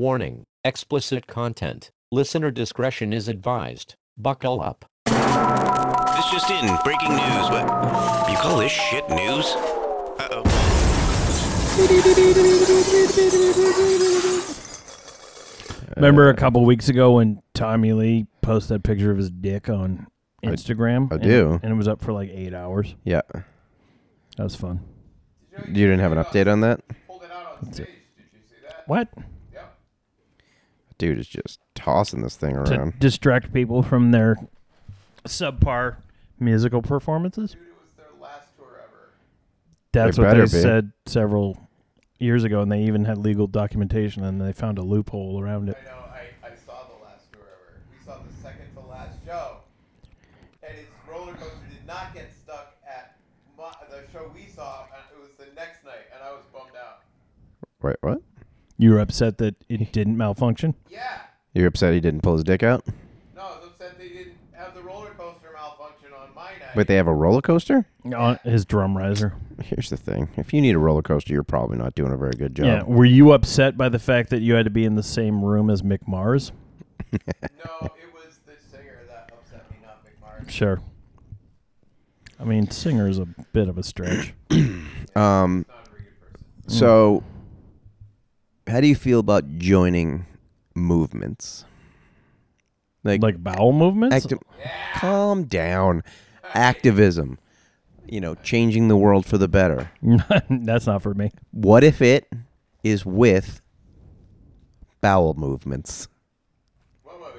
Warning, explicit content. Listener discretion is advised. Buckle up. This just in. Breaking news. What? You call this shit news? Uh-oh. Remember a couple weeks ago when Tommy Lee posted a picture of his dick on Instagram? I And- do. And it was up for like eight hours. Yeah. That was fun. You didn't have an update on that? What? Dude is just tossing this thing To around. distract people from their subpar musical performances? That's They what better they be. said several years ago, and they even had legal documentation, and they found a loophole around it. I know. I, I saw the last tour ever. We saw the second to last show, and its roller coaster did not get stuck at my, the show we saw. And it was the next night, and I was bummed out. Wait, what? You were upset that it didn't malfunction? Yeah. You're upset he didn't pull his dick out? No, I was upset they didn't have the roller coaster malfunction on my night. But they have a roller coaster? On his drum riser. Here's the thing. If you need a roller coaster, you're probably not doing a very good job. Yeah. Were you upset by the fact that you had to be in the same room as Mick Mars? no, it was the singer that upset me, not Mick Mars. Sure. I mean, singer is a bit of a stretch. Um, Not a very good person. so, how do you feel about joining movements? Like, like bowel movements? acti- calm down. Activism. You know, changing the world for the better. That's not for me. What if it is with bowel movements? What?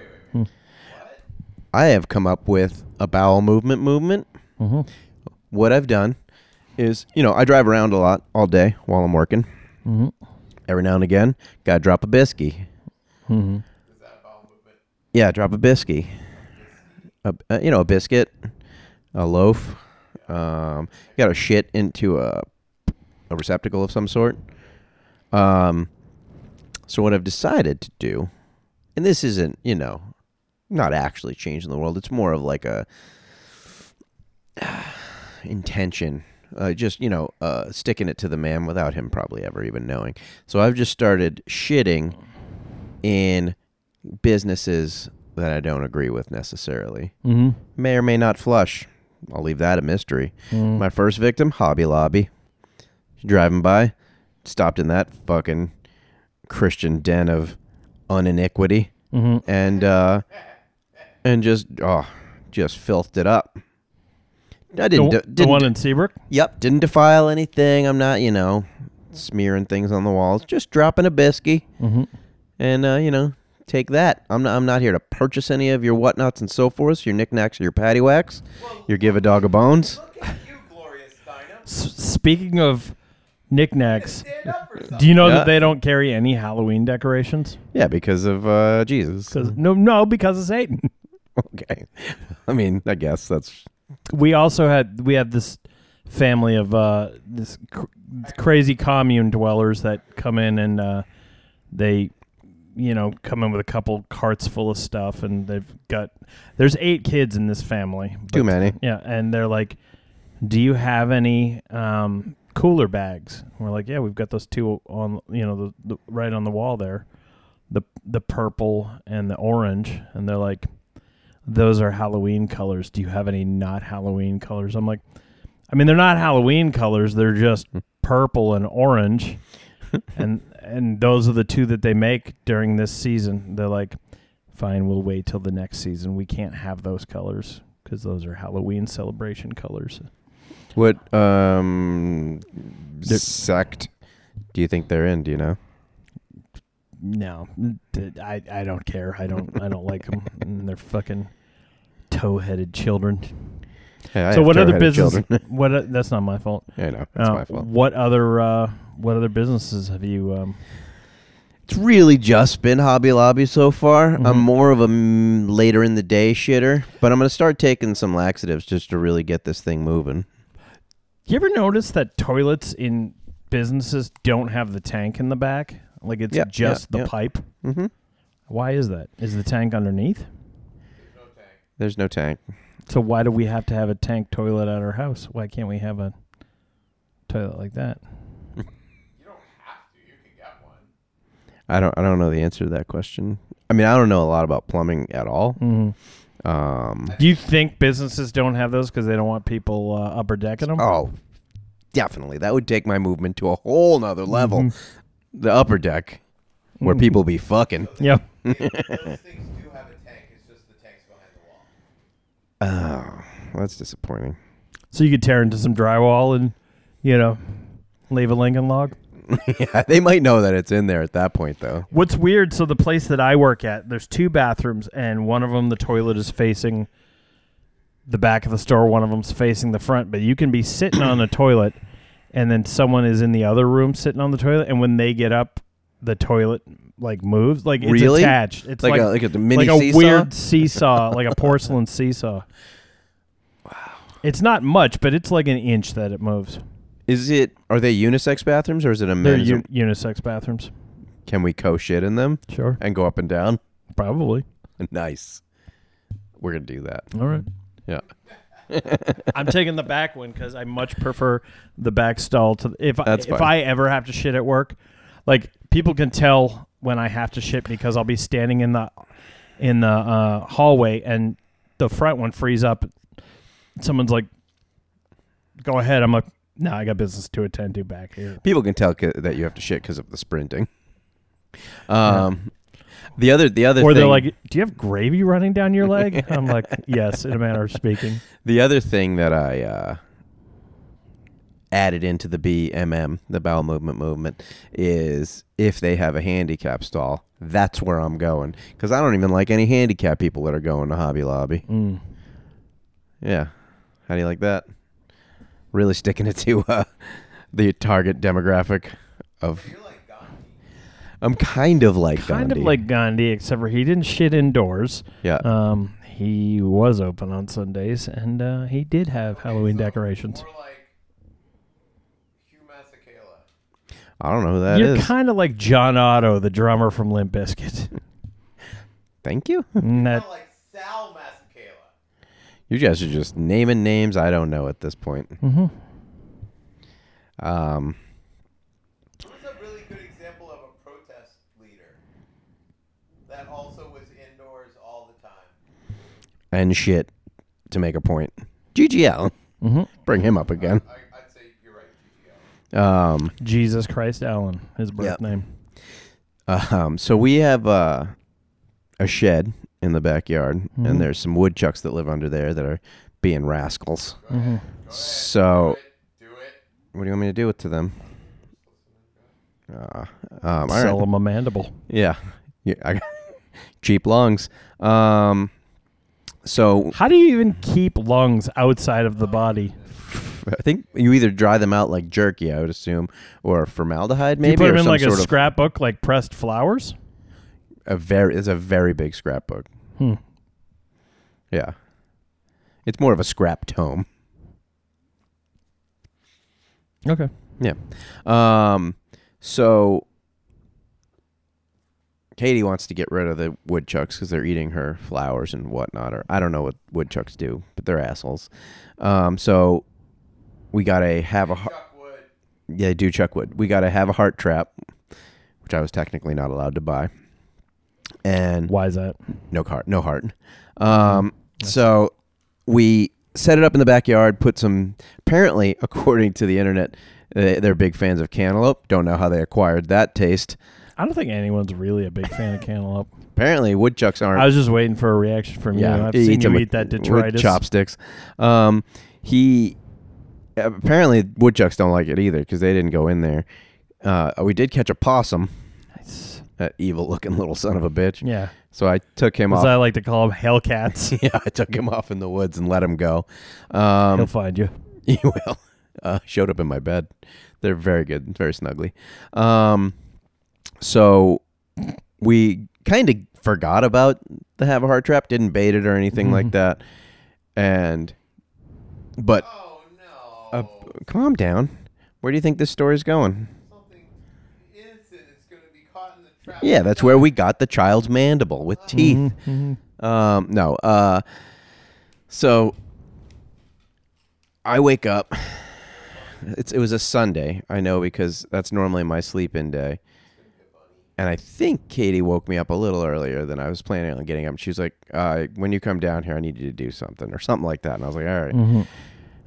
I have come up with a bowel movement movement. Mm-hmm. What I've done is, you know, I drive around a lot all day while I'm working. Mm-hmm. Every now and again, gotta drop a biscuit. Mm-hmm. Is that a bowel movement? Yeah, drop a biscuit. A, uh, you know, a biscuit, a loaf. Um, you got to shit into a a receptacle of some sort. Um, so what I've decided to do, and this isn't, you know, not actually changing the world. It's more of like a intention. Uh, just you know, uh, sticking it to the man without him probably ever even knowing. So I've just started shitting in businesses that I don't agree with necessarily. Mm-hmm. May or may not flush. I'll leave that a mystery. Mm. My first victim, Hobby Lobby. Driving by, stopped in that fucking Christian den of uniniquity Mm-hmm. and uh and just oh just filthed it up. I didn't, the didn't one in Seabrook? Yep, didn't defile anything. I'm not, you know, smearing things on the walls. Just dropping a biscuit Mm-hmm. and uh, you know, take that. I'm not I'm not here to purchase any of your whatnots and so forth, your knickknacks or your paddywhacks. Your give a dog a bones. Look at you, Gloria Steinem. S- speaking of knickknacks, Stand up for something. do you know Yeah. that they don't carry any Halloween decorations? Yeah, because of uh Jesus. 'Cause- no, no, because of Satan. Okay. I mean, I guess that's we also had we had this family of uh this cr- crazy commune dwellers that come in and uh they you know come in with a couple carts full of stuff and they've got there's eight kids in this family. Too many. yeah and they're like do you have any um cooler bags? And we're like yeah we've got those two on you know the, the right on the wall there. The the purple and the orange. And they're like those are Halloween colors. Do you have any not Halloween colors? I'm like, I mean, they're not Halloween colors. They're just purple and orange, and and those are the two that they make during this season. They're like, fine, we'll wait till the next season. We can't have those colors because those are Halloween celebration colors. What um They're- sect do you think they're in, do you know? No, I I don't care. I don't I don't like them. And they're fucking tow-headed children. Hey, so what other business? children. what o- that's not my fault. I know, that's Uh, my fault. What other uh, what other businesses have you? Um, It's really just been Hobby Lobby so far. Mhm. I'm more of a mm, later in the day shitter, but I'm going to start taking some laxatives just to really get this thing moving. you ever notice that toilets in businesses don't have the tank in the back? Like it's Yeah, just yeah, the yeah. pipe. Mm-hmm. Why is that? Is the tank underneath? No tank. There's no tank. So why do we have to have a tank toilet at our house? Why can't we have a toilet like that? You don't have to. You can get one. I don't I don't know the answer to that question. I mean, I don't know a lot about plumbing at all. Mhm. Um, Do you think businesses don't have those because they don't want people uh, upper decking them? oh, definitely. That would take my movement to a whole nother level. Mm-hmm. The upper deck, where people be fucking. Yep. Those things do have a tank. It's just the tank's behind the wall. Oh, that's disappointing. So you could tear into some drywall and, you know, leave a Lincoln log. yeah, they might know that it's in there at that point, though. What's weird? So the place that I work at, there's two bathrooms, and one of them the toilet is facing the back of the store. One of them's facing the front. But you can be sitting on the toilet, and then someone is in the other room sitting on the toilet, and when they get up, the toilet like moves, like it's Really? attached. It's like, like a like a mini like a seesaw? weird seesaw, like a porcelain seesaw. Wow. It's not much, but it's like an inch that it moves. Is it? Are they unisex bathrooms or is it a They're men's? u- unisex bathrooms. Can we co shit in them Sure. and go up and down? Probably. nice. We're gonna do that. All right. Yeah. I'm taking the back one because I much prefer the back stall to if That's if fine. I ever have to shit at work, like people can tell when I have to shit because I'll be standing in the in the uh, hallway and the front one frees up. Someone's like, "Go ahead." I'm like, "No, I got business to attend to back here." People can tell c- that you have to shit because of the sprinting. Um, the other the other Or thing, they're like, "Do you have gravy running down your leg?" I'm like, "Yes," in a manner of speaking. the other thing that I uh, added into the BMM, the bowel movement movement, is if they have a handicap stall, that's where I'm going because I don't even like any handicap people that are going to Hobby Lobby. Mm. Yeah, how do you like that? Really sticking it to uh, the target demographic of. Like I'm kind of like Kind Gandhi. of like Gandhi, except for he didn't shit indoors. yeah. Um, he was open on Sundays, and uh, he did have Halloween So, decorations. More like I don't know who that You're is. kind of like John Otto, the drummer from Limp Bizkit. Thank you. And that, More like Sal Masekela. You guys are just naming names I don't know at this point. Mhm. Um, Who's a really good example of a protest leader that also was indoors all the time? and shit to make a point. GGL. Mhm. Bring him up again. I, I'd say you're right, GGL. Um, Jesus Christ Allin, his birth Yep. name. um, so we have uh, a shed in the backyard, Mhm. and there's some woodchucks that live under there that are being rascals. hmm So, Do it. Do it. what do you want me to do it to them? Uh, um, Sell right. him a mandible. Yeah, yeah. I, cheap lungs. Um, so How do you even keep lungs outside of the body? I think you either dry them out like jerky, I would assume, or formaldehyde maybe, you put or them in like a scrapbook, like pressed flowers? a very. It's a very big scrapbook. Hmm. Yeah, it's more of a scrap tome. Okay. Yeah. Um. So Katie wants to get rid of the woodchucks because they're eating her flowers and whatnot. Or I don't know what woodchucks do, but they're assholes. Um. So we gotta have a. har- Chuck Wood. Yeah, do chuck wood. We got to have a heart trap, which I was technically not allowed to buy, and Why is that? no heart, no heart. Um, so we set it up in the backyard. Put some. Apparently, according to the internet, uh, they're big fans of cantaloupe. Don't know how they acquired that taste. I don't think anyone's really a big fan of cantaloupe. Apparently, woodchucks aren't. I was just waiting for a reaction from you. I've he seen eats you them with- eat that with detritus. chopsticks. Um, he apparently woodchucks don't like it either because they didn't go in there. Uh, we did catch a possum. Nice. That evil looking little son of a bitch. Yeah. So I took him As off. I like to call them Hellcats. yeah, I took him off in the woods and let him go. He'll Um, find you. he will. Uh, showed up in my bed. They're very good, very snuggly. Um, so we kind of forgot about the Havahart trap. Didn't bait it or anything like that. And but Oh no. Uh, calm down. Where do you think this story's going? Is going to be caught in the trap. Yeah, that's where we got the child's mandible with teeth. Mm-hmm. Um, no. Uh, so I wake up. It's it was a Sunday. I know because that's normally my sleep-in day. and I think Katie woke me up a little earlier than I was planning on getting up. She was like, uh, "When you come down here, I need you to do something or something like that." And I was like, "All right." Mm-hmm. And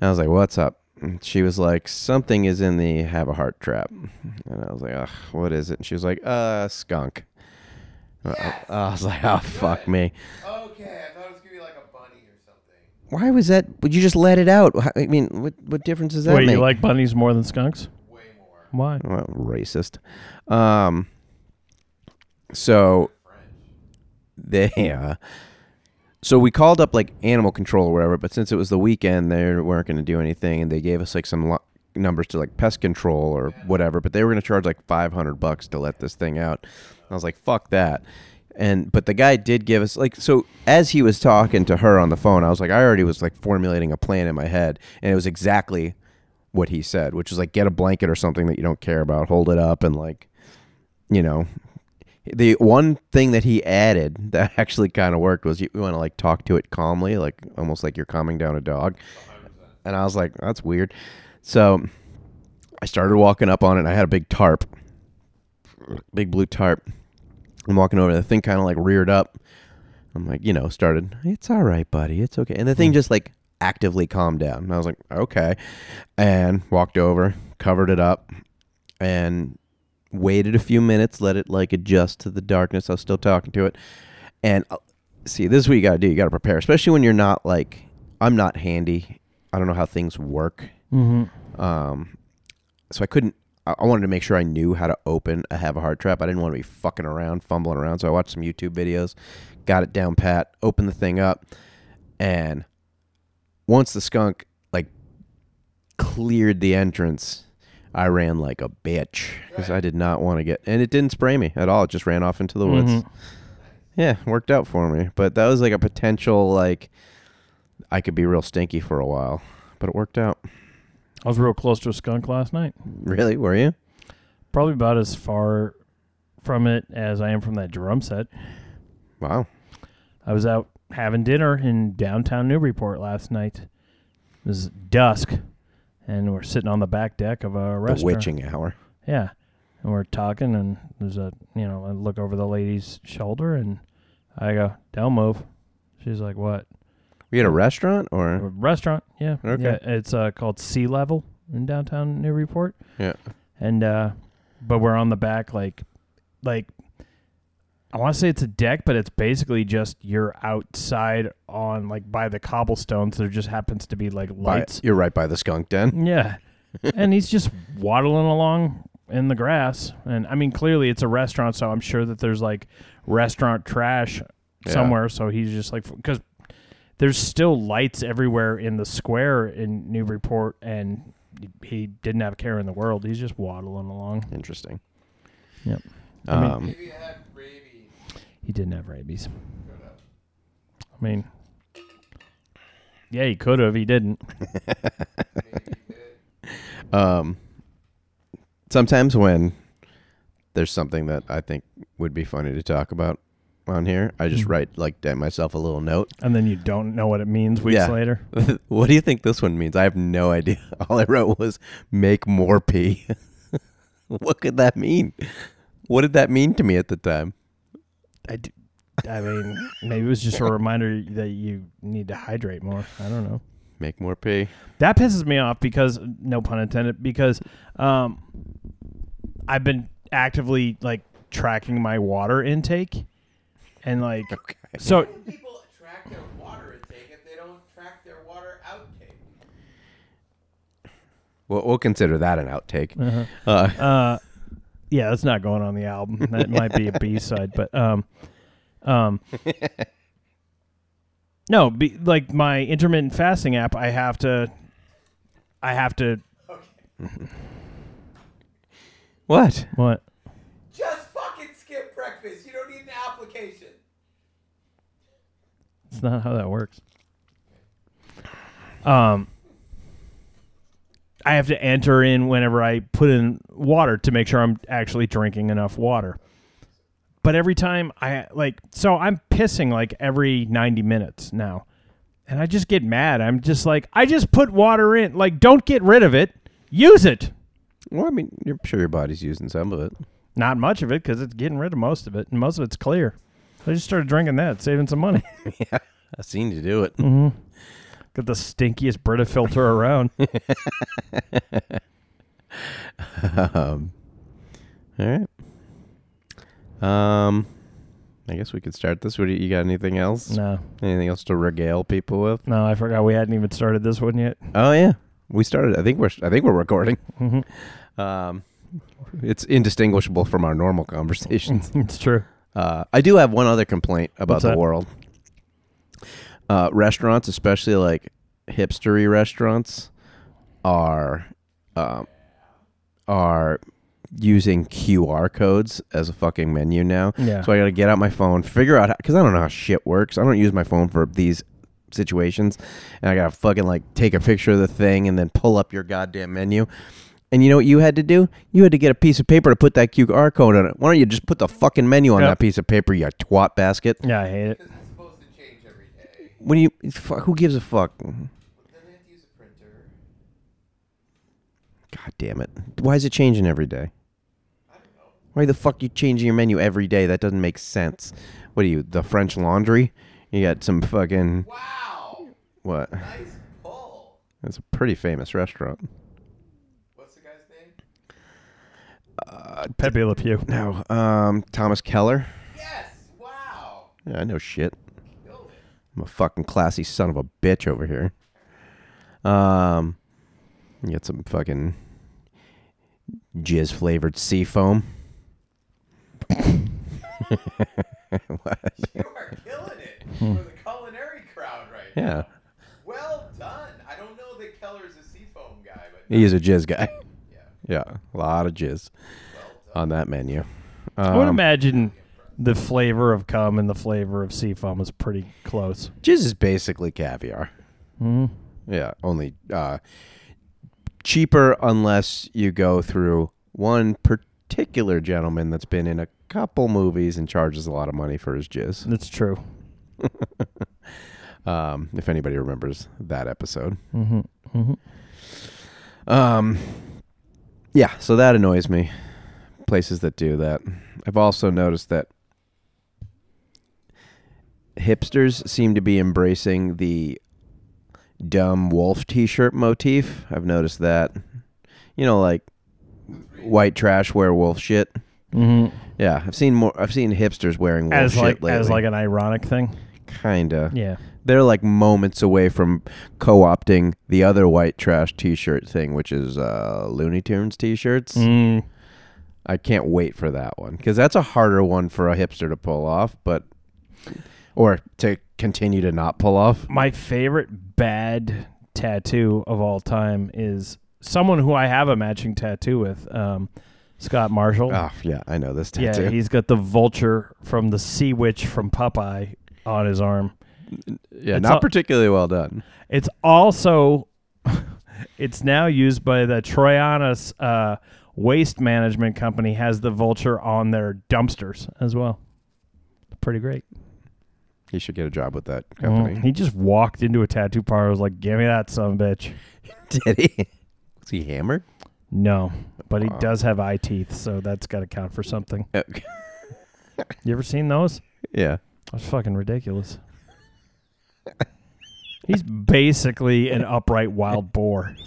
I was like, "What's up?" And she was like, "Something is in the Havahart trap." And I was like, Ugh, "What is it?" And she was like, "Uh, skunk." Uh, I was like, "Oh fuck me." Okay, I thought it was gonna be like a bunny or something. Why was that? Would you just let it out? I mean, what what difference does that Wait, make? you like bunnies more than skunks? Way more. Why? well, racist. Um. So French. they uh so we called up like animal control or whatever but since it was the weekend they weren't going to do anything and they gave us like some lo- numbers to like pest control or whatever but they were going to charge like 500 bucks to let this thing out. I was like fuck that. And but the guy did give us like so as he was talking to her on the phone i was like i already was like formulating a plan in my head and it was exactly what he said which is like get a blanket or something that you don't care about hold it up and like you know the one thing that he added that actually kind of worked was you want to like talk to it calmly, like almost like you're calming down a dog. And I was like, that's weird. So I started walking up on it. And I had a big tarp, big blue tarp. I'm walking over. The thing kind of like reared up. I'm like, you know, started. It's all right, buddy. It's okay. And the thing just like actively calmed down. And I was like, okay. And walked over, covered it up, and waited a few minutes, let it like adjust to the darkness. I was still talking to it, and uh, see, this is what you got to do. You got to prepare, especially when you're not like I'm not handy. I don't know how things work. Mm-hmm. Um, so I couldn't. I I wanted to make sure I knew how to open a Havahart trap. I didn't want to be fucking around, fumbling around. So I watched some YouTube videos, got it down pat, opened the thing up, and once the skunk like cleared the entrance, I ran like a bitch because I did not want to get, and it didn't spray me at all. It just ran off into the woods. Mhm. Yeah, worked out for me. But that was like a potential like I could be real stinky for a while, but it worked out. I was real close to a skunk last night. Really? Were you? Probably about as far from it as I am from that drum set. Wow. I was out having dinner in downtown Newburyport last night. It was dusk, and we're sitting on the back deck of a The restaurant. witching hour. Yeah, and we're talking, and there's a you know I look over the lady's shoulder, and I go, "Don't move." She's like, "What?" We had a restaurant A or restaurant? Yeah. Okay. Yeah, it's uh, called Sea Level in downtown Newburyport. Yeah. And uh, but we're on the back, like, like I want to say it's a deck, but it's basically just you're outside on like by the cobblestones. There just happens to be like by, lights. you're right by the skunk den. Yeah. and he's just waddling along in the grass. And I mean, clearly it's a restaurant, so I'm sure that there's like restaurant trash Yeah. somewhere. So he's just like, because there's still lights everywhere in the square in Newburyport, and he didn't have a care in the world. He's just waddling along. Interesting. Yep. I mean- Um, Maybe you had rabies. He didn't have rabies. I mean, yeah, he could have. He didn't. Maybe you did. um, sometimes when there's something that I think would be funny to talk about on here, I just Mhm. write like myself a little note. And then you don't know what it means weeks Yeah. later. what do you think this one means? I have no idea. All I wrote was make more pee. what could that mean? What did that mean to me at the time? I, d- I mean, maybe it was just a reminder that you need to hydrate more. I don't know. Make more pee. That pisses me off because, no pun intended, because um, I've been actively like tracking my water intake, and like, Okay. so people track their water intake if they don't track their water outtake? We'll, we'll consider that an outtake. Uh-huh. Uh, uh, yeah, that's not going on the album. That might be a B side, but um, um, no, be, like my intermittent fasting app, I have to, I have to Okay. what? what? Just fucking skip breakfast. You don't need an application. It's not how that works. Um, I have to enter in whenever I put in water to make sure I'm actually drinking enough water. But every time I like, so I'm pissing like every 90 minutes now. And I just get mad. I'm just like, I just put water in. Like, don't get rid of it. Use it. Well, I mean, you're sure your body's using some of it. Not much of it because it's getting rid of most of it, and most of it's clear. I just started drinking that, saving some money. yeah, I've seen you do it. mm-hmm. Got the stinkiest Brita filter around. um, all right. Um, I guess we could start this. What do you, you got? Anything else? no, Anything else to regale people with? no, I forgot we hadn't even started this one yet. Oh yeah, we started. I think we're. I think we're recording. hmm Um, it's indistinguishable from our normal conversations. it's true. Uh, I do have one other complaint about What's the that? world. Uh, restaurants, especially like hipstery restaurants, are um, are using QR codes as a fucking menu now. Yeah. So I got to get out my phone, figure out because I don't know how shit works. I don't use my phone for these situations, and I gotta fucking like take a picture of the thing and then pull up your goddamn menu. And you know what you had to do? You had to get a piece of paper to put that QR code on it. Why don't you just put the fucking menu on Yep. that piece of paper, you twat basket? Yeah, I hate it. Because it's supposed to change every day. What do you? Fuck, who gives a fuck? Then they have to use a printer. God damn it! Why is it changing every day? I know. Why the fuck you changing your menu every day? That doesn't make sense. What are you? The French Laundry? You got some fucking Wow. what? Nice pull. It's a pretty famous restaurant. What's the guy's name? Pepe Le Pew. No, um, Thomas Keller. Yes. Wow. Yeah, I know shit. Killed it. I'm a fucking classy son of a bitch over here. Um, you get some fucking jizz flavored sea foam. what? You are killing it for the culinary crowd right Yeah, now. Well done. I don't know that Keller's a seafoam guy, but he is a jizz guy. yeah, Yeah, a lot of jizz well on that menu. I would Um, imagine the flavor of cum and the flavor of seafoam is pretty close. jizz is basically caviar. Mm-hmm. Yeah, only uh, cheaper unless you go through one particular gentleman that's been in a couple movies and charges a lot of money for his jizz. That's true. Um, if anybody remembers that episode. Mm-hmm. Mm-hmm. Um, yeah, so that annoys me. Places that do that. I've also noticed that hipsters seem to be embracing the dumb wolf t-shirt motif. I've noticed that. You know, like white trash werewolf shit. Mm-hmm. Yeah, I've seen more. I've seen hipsters wearing wolf As shit like lately. as like an ironic thing. kinda. Yeah. They're like moments away from co-opting the other white trash T-shirt thing, which is uh, Looney Tunes T-shirts. Mm. I can't wait for that one because that's a harder one for a hipster to pull off, but or to continue to not pull off. My favorite bad tattoo of all time is someone who I have a matching tattoo with, um, Scott Marshall. Oh yeah, I know this tattoo. yeah, he's got the vulture from the sea witch from Popeye on his arm. yeah, it's not all- particularly well done. It's also it's now used by the Troyanos uh, waste management company has the vulture on their dumpsters as well. Pretty great. He should get a job with that company. Mm, he just walked into a tattoo parlor. Was like, "Give me that son of a bitch." Did he? Was he hammered? No, but he does have eye teeth, so that's got to count for something. Okay. You ever seen those? yeah. That's fucking ridiculous. He's basically an upright wild boar.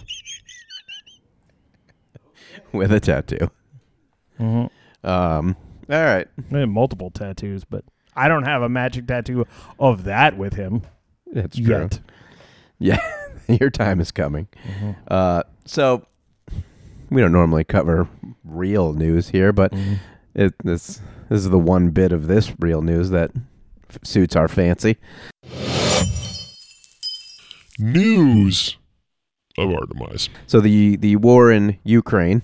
With a tattoo. Mm-hmm. Um. All right. Have multiple tattoos, but I don't have a magic tattoo of that with him That's true. yet. Yeah, your time is coming. Uh, so we don't normally cover real news here, but it, this this is the one bit of this real news that f- suits our fancy. News of our demise. So the the war in Ukraine,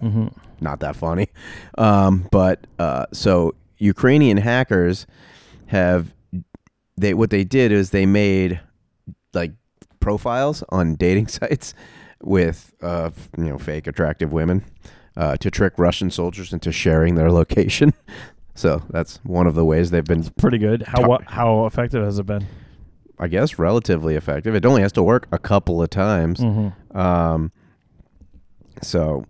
Mm-hmm. not that funny, um, but uh, so Ukrainian hackers have they what they did is they made like profiles on dating sites with uh, you know fake attractive women uh, to trick Russian soldiers into sharing their location. So that's one of the ways they've been, Pretty good. How what, how effective has it been? I guess, relatively effective. It only has to work a couple of times. Mm-hmm. Um, so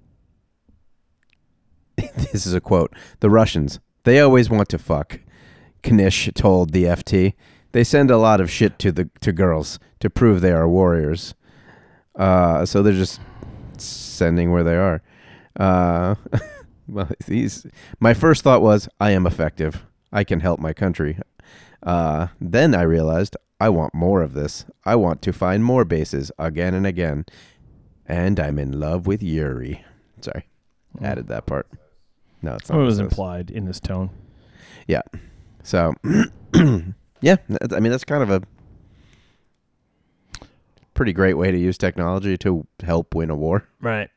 this is a quote. The Russians, they always want to fuck. Knysh told the FT. They send a lot of shit to the to girls to prove they are warriors. Uh, so they're just sending where they are. Uh, well, these. My first thought was, I am effective. I can help my country. Uh, then I realized I want more of this. I want to find more bases again and again. And I'm in love with Yuri. Sorry, added that part. No, it's not. It was says. implied in this tone. Yeah. So, yeah, I mean that's kind of a pretty great way to use technology to help win a war. Right.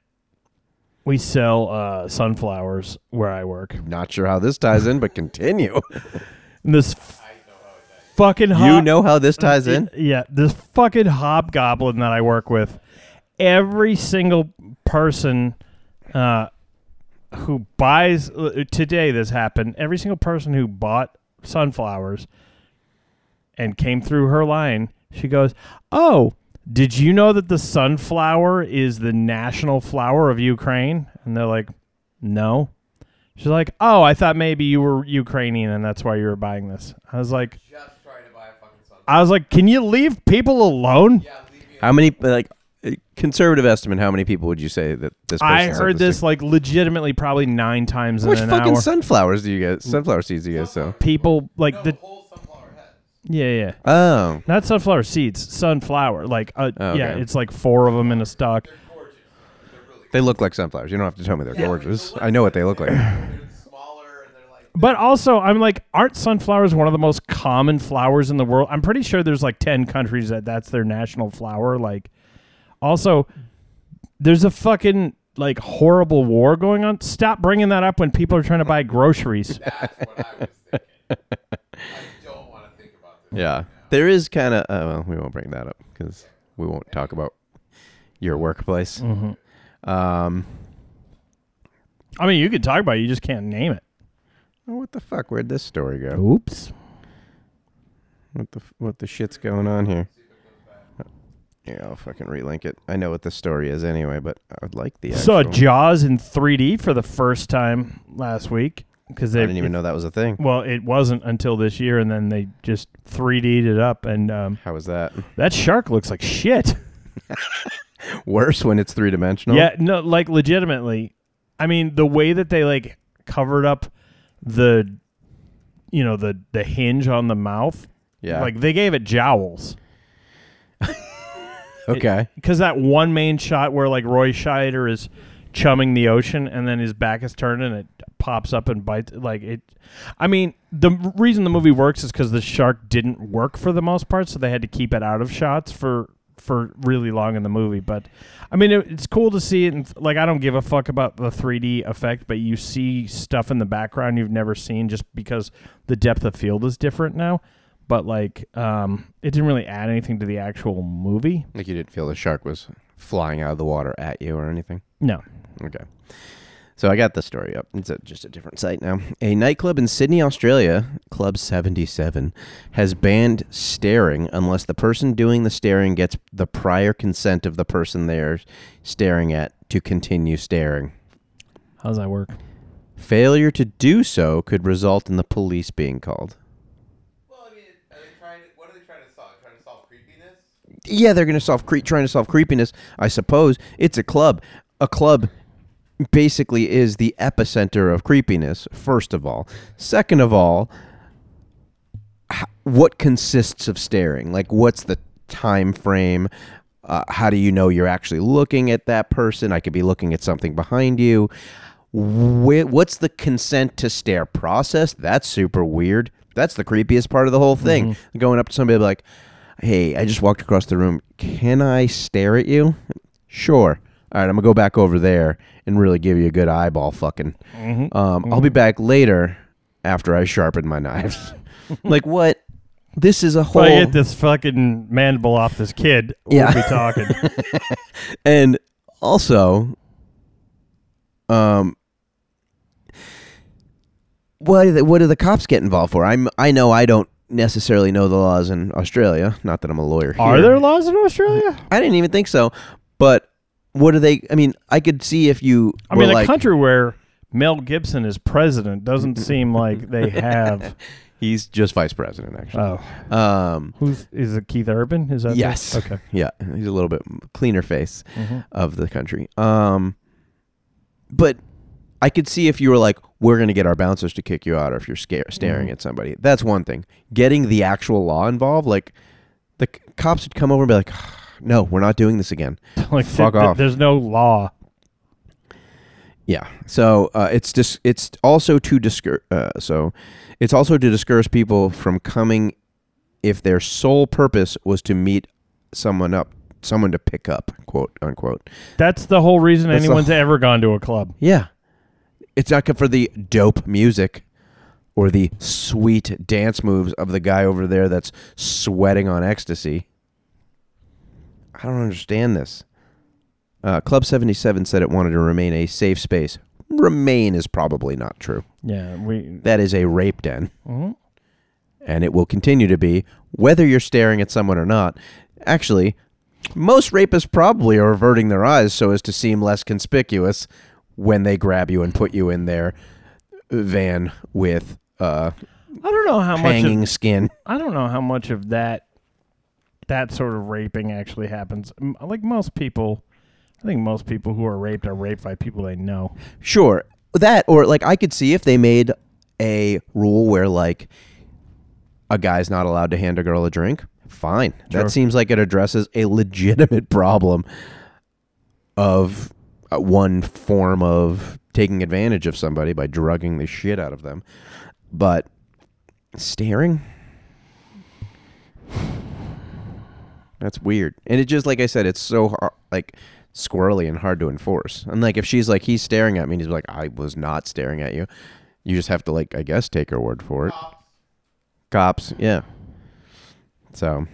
We sell uh, sunflowers where I work. Not sure how this ties in, but continue. And this f- fucking you know how this ties in? Yeah, this fucking hobgoblin that I work with. Every single person uh, who buys uh, today, this happened. Every single person who bought sunflowers and came through her line, she goes, "Oh, did you know that the sunflower is the national flower of Ukraine?" And they're like, "No." She's like, "Oh, I thought maybe you were Ukrainian and that's why you were buying this." I was like, Just trying to buy a fucking sunflower. I was like, "Can you leave people alone?" Yeah, leave me. How many like conservative estimate? How many people would you say that this? Person I sent heard this this to? like legitimately probably nine times Which in an fucking hour. sunflowers do you get? Sunflower seeds do you get? So people like no, the whole sunflower heads. yeah yeah oh, not sunflower seeds sunflower like uh, Oh, yeah okay. it's like four of them in a stock. They're gorgeous. They're really. they look like sunflowers. You don't have to tell me they're Yeah, gorgeous. the I know what they look like. They're smaller and they're like. But also, I'm like, aren't sunflowers one of the most common flowers in the world? I'm pretty sure there's like ten countries that that's their national flower. Like, also, there's a fucking like horrible war going on. Stop bringing that up when people are trying to buy groceries. That's what I was thinking. I don't want to think about this. Yeah, there is kind of. Uh, well, we won't bring that up because we won't talk about your workplace. Mm-hmm. Um, I mean, you could talk about it, you just can't name it. oh, what the fuck? Where'd this story go? Oops. What the what the shit's going on here? Yeah, I'll fucking relink it. I know what the story is anyway, but I would like the. Saw Jaws in 3D for the first time last week because I they didn't even know that was a thing. Well, it wasn't until this year, and then they just 3D'd it up, and um, How was that? that shark looks like shit. Worse when it's three dimensional. Yeah, no, like legitimately. I mean, the way that they like covered up the, you know, the the hinge on the mouth, Yeah. like they gave it jowls. Okay. Because that one main shot where like Roy Scheider is chumming the ocean and then his back is turned and it pops up and bites like it. I mean, the reason the movie works is because the shark didn't work for the most part, so they had to keep it out of shots for for really long in the movie. But I mean, it, it's cool to see it. And like, I don't give a fuck about the 3D effect, but you see stuff in the background you've never seen just because the depth of field is different now. But like, um, it didn't really add anything to the actual movie. Like you didn't feel the shark was flying out of the water at you or anything. No. Okay. So I got the story up. It's at just a different site now. A nightclub in Sydney, Australia, Club 77, has banned staring unless the person doing the staring gets the prior consent of the person they're staring at to continue staring. How does that work? Failure to do so could result in the police being called. Well, I mean, are they trying to? What are they trying to solve? Trying to solve creepiness? Yeah, they're going to solve cre- trying to solve creepiness. I suppose it's a club. A club basically is the epicenter of creepiness. First of all, second of all, what consists of staring? Like, what's the time frame? Uh, how do you know you're actually looking at that person? I could be looking at something behind you. Wh- what's the consent to stare process? That's super weird. That's the creepiest part of the whole thing. Going up to somebody like, "Hey, I just walked across the room. Can I stare at you?" Sure. All right, I'm gonna go back over there and really give you a good eyeball fucking. Um, I'll be back later after I sharpen my knives. like what? This is a If whole. I get this fucking mandible off this kid, Yeah. we'll be talking. and also um what do the, what do the cops get involved for i'm i know i don't necessarily know the laws in australia not that i'm a lawyer here. Are there laws in Australia? i didn't even think so but what do they i mean i could see if you I mean, like a country where Mel Gibson is president. Doesn't seem like they have. He's just vice president, actually. Oh, Um, who's is it? Keith Urban? Is that yes. Okay. Yeah, he's a little bit cleaner face Mhm. of the country. Um, but I could see if you were like, we're going to get our bouncers to kick you out, or if you're scare- staring Mhm. at somebody. That's one thing. Getting the actual law involved, like the c- cops would come over and be like, no, we're not doing this again. like Fuck th- th- off. There's no law. Yeah. So uh, it's dis- it's also to discour- uh, so it's also to discourage people from coming if their sole purpose was to meet someone up, someone to pick up, quote unquote. That's the whole reason That's the anyone's wh- ever gone to a club. Yeah. It's not good for the dope music or the sweet dance moves of the guy over there that's sweating on ecstasy. I don't understand this. Uh, Club 77 said it wanted to remain a safe space. Remain is probably not true. Yeah, we. That is a rape den, Mhm. and it will continue to be, whether you're staring at someone or not. Actually, most rapists probably are averting their eyes so as to seem less conspicuous when they grab you and put you in their van with uh, I don't know how much. hanging Of, skin. I don't know how much of that. That sort of raping actually happens. Like most people, I think most people who are raped are raped by people they know. Sure, that or like I could see if they made a rule where like a guy's not allowed to hand a girl a drink. Fine, Sure. that seems like it addresses a legitimate problem of uh, one form of taking advantage of somebody by drugging the shit out of them. But staring. That's weird. And it just like I said, it's so hard, like squirrely and hard to enforce. And like if she's like he's staring at me and he's like I was not staring at you. You just have to like I guess take her word for it. Cops, yeah. So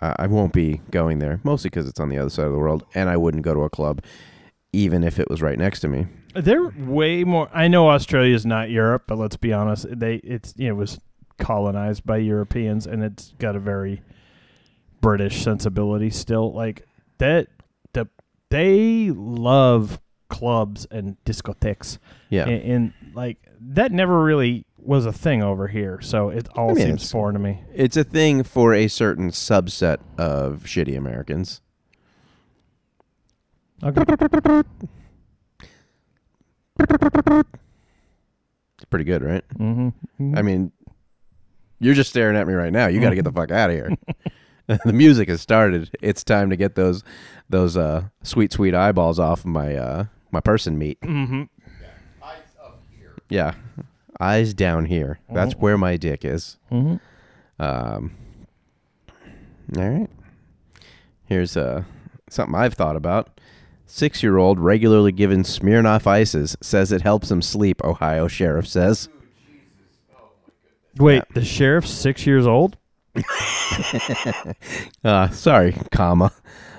I I won't be going there mostly because it's on the other side of the world, and I wouldn't go to a club even if it was right next to me. They're way more. I know Australia is not Europe, but let's be honest. They it's you know, it was colonized by Europeans, and it's got a very British sensibility still. Like that, the they love clubs and discotheques, Yeah, and, and like that never really was a thing over here. So it all I mean, seems foreign to me. it's a thing for a certain subset of shitty Americans. Okay. It's pretty good, right? mm-hmm. I mean, you're just staring at me right now. You got to get the fuck out of here. the music has started. It's time to get those those uh, sweet sweet eyeballs off my uh, my person meat. mm-hmm. Eyes up here. Yeah, eyes down here. That's where my dick is. Mm-hmm. Um, all right. Here's uh, something I've thought about. Six year old regularly given Smirnoff ices says it helps him sleep, Ohio sheriff says. Wait, the sheriff's six years old. Uh, sorry, comma.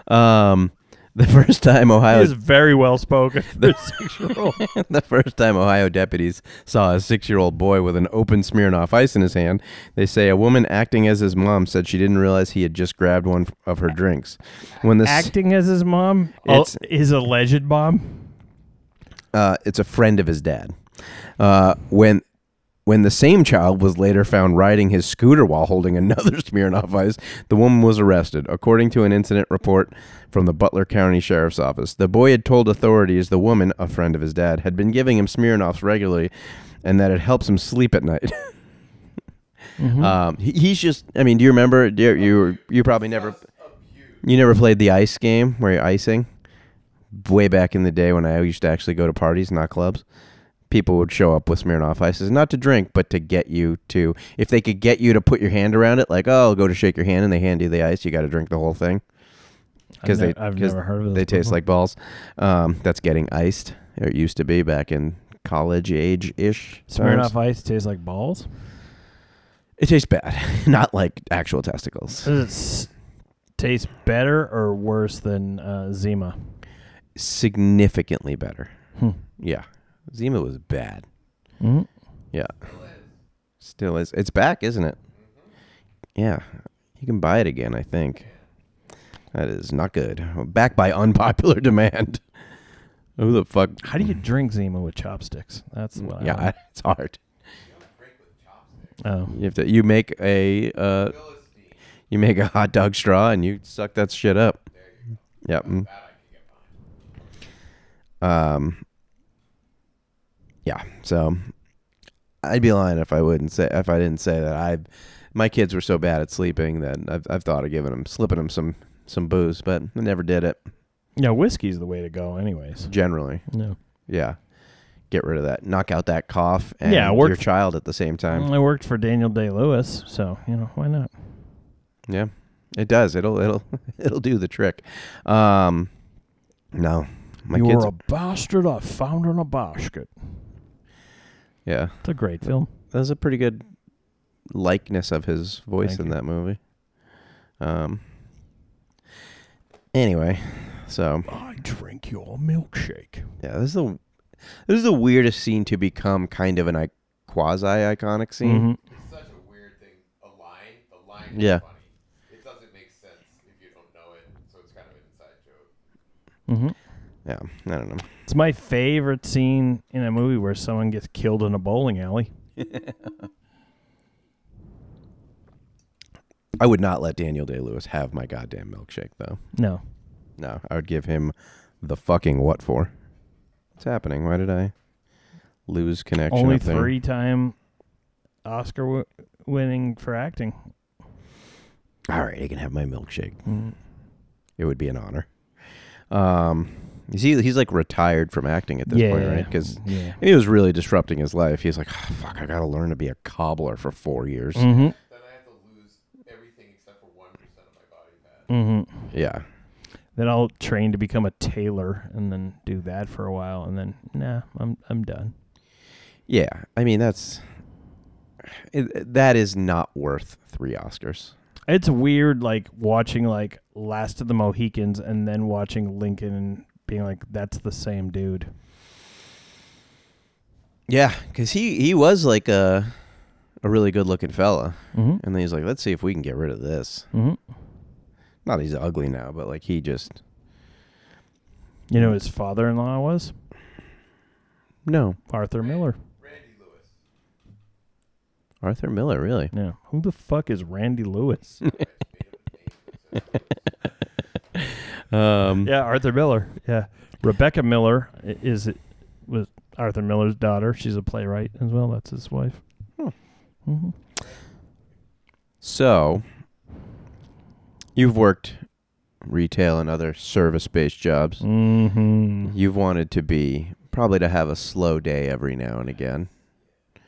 Um, the first time He Ohio is very well spoken for a six year old. the first time Ohio deputies saw a six year old boy with an open Smirnoff ice in his hand, they say a woman acting as his mom said she didn't realize he had just grabbed one of her drinks. When the s- Acting as his mom, oh, It's- his alleged mom. uh, it's a friend of his dad. Uh, when when the same child was later found riding his scooter while holding another Smirnoff Ice, the woman was arrested. According to an incident report from the Butler County Sheriff's Office, the boy had told authorities the woman, a friend of his dad, had been giving him Smirnoffs regularly, and that it helps him sleep at night. um, he, he's just. I mean, do you remember? Do you you, you probably never. You never played the ice game where you're icing? Way back in the day when I used to actually go to parties, not clubs, people would show up with Smirnoff ices, not to drink, but to get you to. If they could get you to put your hand around it, like, oh, I'll go to shake your hand and they hand you the ice, you got to drink the whole thing. Because they, I've never heard of They taste like balls. Um, that's getting iced. Or it used to be back in college age ish. Smirnoff Ice tastes like balls. It tastes bad, not like actual testicles. Does it taste better or worse than uh, Zima? Significantly better. Hmm. Yeah, Zima was bad. Mhm. Yeah. Still is. It's back, isn't it? Yeah. You can buy it again, I think. That is not good. Back by unpopular demand. Who the fuck? How do you drink Zima with chopsticks? That's what I Yeah, want. it's hard. Drink with chopsticks. Oh. You have to. You make a. Uh, Philistine. you make a hot dog straw and you suck that shit up. There you go. Yep. That I can get. Um. Yeah. So, I'd be lying if I wouldn't say if I didn't say that I, my kids were so bad at sleeping that I've I've thought of giving them slipping them some some booze, but I never did it. Yeah, whiskey's the way to go, anyways. Generally, No. yeah. Get rid of that. Knock out that cough and Yeah, it worked your child at the same time. I worked for Daniel Day Lewis, so you know why not? Yeah, it does. It'll it'll it'll do the trick. Um, no, my you kids. were a bastard I found in a basket. Yeah, It's a great film. that was a pretty good likeness of his voice Thank in you. that movie. Um. Anyway, so I drink your milkshake. yeah, this is the this is the weirdest scene to become kind of an I- quasi iconic scene. Mhm. It's such a weird thing. A line. The line Yeah. funny. It doesn't make sense if you don't know it, so it's kind of an inside joke. Mhm. Yeah, I don't know. It's my favorite scene in a movie where someone gets killed in a bowling alley. I would not let Daniel Day Lewis have my goddamn milkshake though. No. No, I would give him the fucking what for? What's happening? Why did I lose connection? Only three time Oscar w- winning for acting. All right, he can have my milkshake. Mm. It would be an honor. Um, is he? He's like retired from acting at this yeah. point, right? Because yeah. he was really disrupting his life. He's like, "Ah, fuck, I got to learn to be a cobbler for four years. Mm-hmm. Then I have to lose everything except for one percent of my body fat. Mm-hmm. Yeah, Then I'll train to become a tailor and then do that for a while and then nah, I'm I'm done. yeah. I mean, that's it, that is not worth three Oscars. It's weird like watching like Last of the Mohicans and then watching Lincoln and being like that's the same dude. Yeah, because he he was like a a really good looking fella, Mm-hmm. and then he's like, let's see if we can get rid of this. Mm-hmm. Not he's ugly now, but like he just You know his father-in-law was no Arthur Miller. Randy Lewis. Arthur Miller really. Yeah. Who the fuck is Randy Lewis? Um, yeah, Arthur Miller. Yeah. Rebecca Miller is was Arthur Miller's daughter. She's a playwright as well. That's his wife. Hmm. hmm So you've worked retail and other service based jobs. Mm-hmm. You've wanted to be probably to have a slow day every now and again.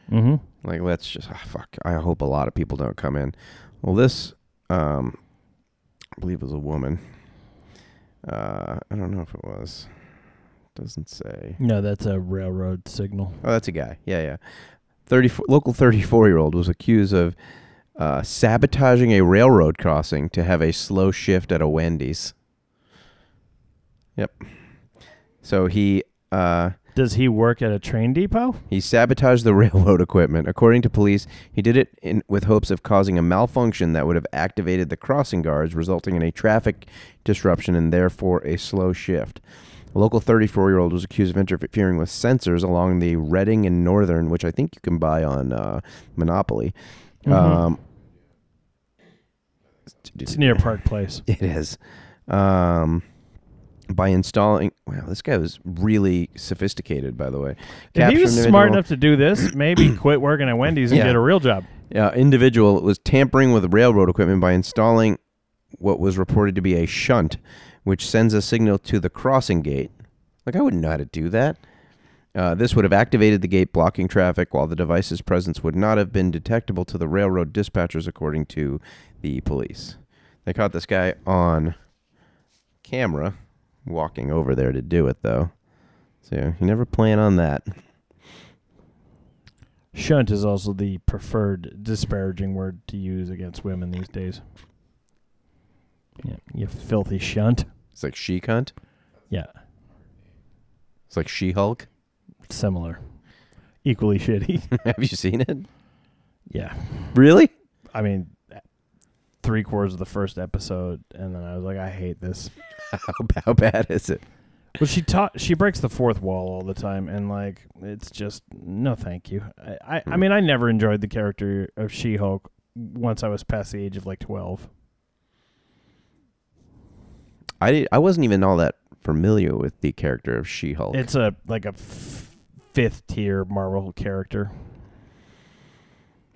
Mm-hmm. Like let's just ah, fuck. I hope a lot of people don't come in. Well, this um, I believe it was a woman. Uh, I don't know if it was. Doesn't say. No, that's a railroad signal. Oh, that's a guy. Yeah, yeah. Thirty local thirty-four year old was accused of uh, sabotaging a railroad crossing to have a slow shift at a Wendy's. Yep. So he uh, Does he work at a train depot? he sabotaged the railroad equipment. According to police, he did it in, with hopes of causing a malfunction that would have activated the crossing guards, resulting in a traffic disruption and therefore a slow shift. A local 34 year old was accused of interfering with sensors along the Reading and Northern, which I think you can buy on uh, Monopoly. Mhm. Um, It's near Park Place. It is. Um, by installing, wow, this guy was really sophisticated, by the way. If he was smart enough to do this, maybe quit working at Wendy's and Yeah. get a real job. uh, individual was tampering with railroad equipment by installing what was reported to be a shunt, which sends a signal to the crossing gate. Like, I wouldn't know how to do that. Uh, this would have activated the gate, blocking traffic, while the device's presence would not have been detectable to the railroad dispatchers, according to the police. They caught this guy on camera walking over there to do it, though. So you never plan on that. Shunt is also the preferred disparaging word to use against women these days. Yeah, you filthy shunt. It's like she cunt. Yeah, It's like She Hulk. similar. Equally shitty. have you seen it? yeah. Really? I mean, three quarters of the first episode, and then I was like, I hate this. How, how bad is it? Well, she taught. She breaks the fourth wall all the time, and like it's just no, thank you. I, I, I hmm. mean, I never enjoyed the character of She-Hulk once I was past the age of like twelve. I did, I wasn't even all that familiar with the character of She-Hulk. It's a like a f- fifth tier Marvel character.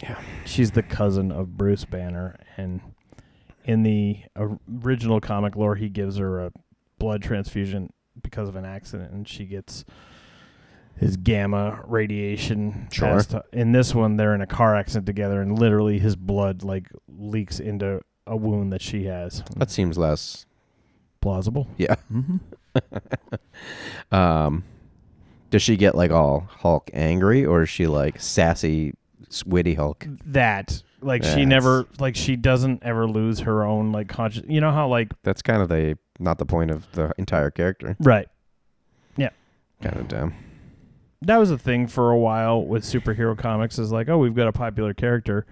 Yeah. she's the cousin of Bruce Banner, and in the original comic lore, he gives her a blood transfusion because of an accident, and she gets his gamma radiation. Sure. passed- In this one, they're in a car accident together, and literally his blood like leaks into a wound that she has. that seems less. plausible. Yeah. Mm-hmm. Um, does she get like all Hulk angry, or is she like sassy, s- witty Hulk? That like she That's- never like she doesn't ever lose her own like conscious. You know how like That's kind of the not the point of the entire character. right. Yeah. Kind of dumb. that was a thing for a while with superhero comics is like oh we've got a popular character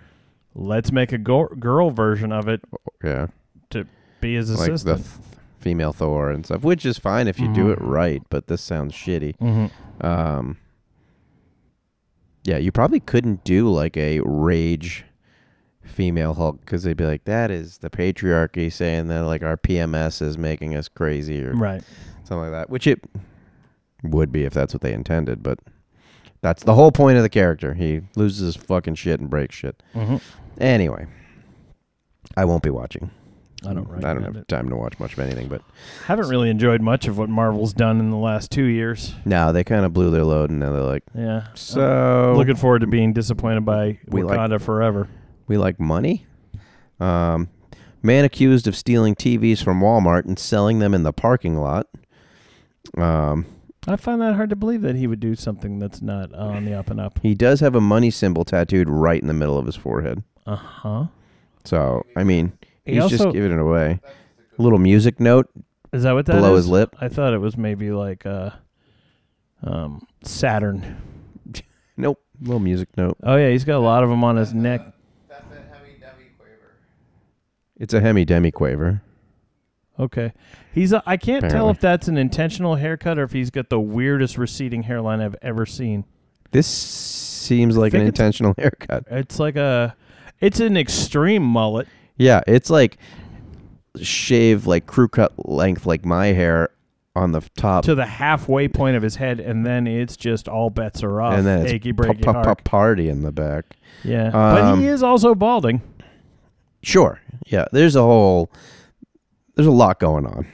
let's make a go- girl version of it Yeah, To be his like the assistant th- female Thor and stuff, which is fine if you do it Mhm. right. But this sounds shitty. mm-hmm. Um, yeah, you probably couldn't do like a rage female Hulk because they'd be like, that is the patriarchy saying that like our PMS is making us crazy or right something like that, which it would be if that's what they intended. But that's the whole point of the character. He loses his fucking shit and breaks shit. mm-hmm. Anyway, I won't be watching. I don't I don't have it time to watch much of anything, but haven't really enjoyed much of what marvel's done in the last two years no, they kind of blew their load, and now they're like, yeah so looking forward to being disappointed by We like- wakanda forever We like money. Um, man accused of stealing TVs from Walmart and selling them in the parking lot. Um, i find that hard to believe that he would do something that's not on the up and up he does have a money symbol tattooed right in the middle of his forehead. uh-huh So, I mean, He he's just giving it away. A little music note is that what that below is? his lip. i thought it was maybe like uh um saturn Nope. Little music note. Oh yeah, he's got a lot of them on his neck. That's a Hemi Demi Quaver. It's a Hemi Demi Quaver. Okay, he's. A, I can't tell Apparently. if that's an intentional haircut or if he's got the weirdest receding hairline I've ever seen. This seems like an think it's- intentional haircut. It's like a, it's an extreme mullet. Yeah, it's like shave like crew cut length like my hair on the top to the halfway point of his head, and then it's just all bets are off. and then it's achy pop, breaky pop, heart. pop party in the back. Yeah, but Um, he is also balding. Sure. Yeah, there's a whole there's a lot going on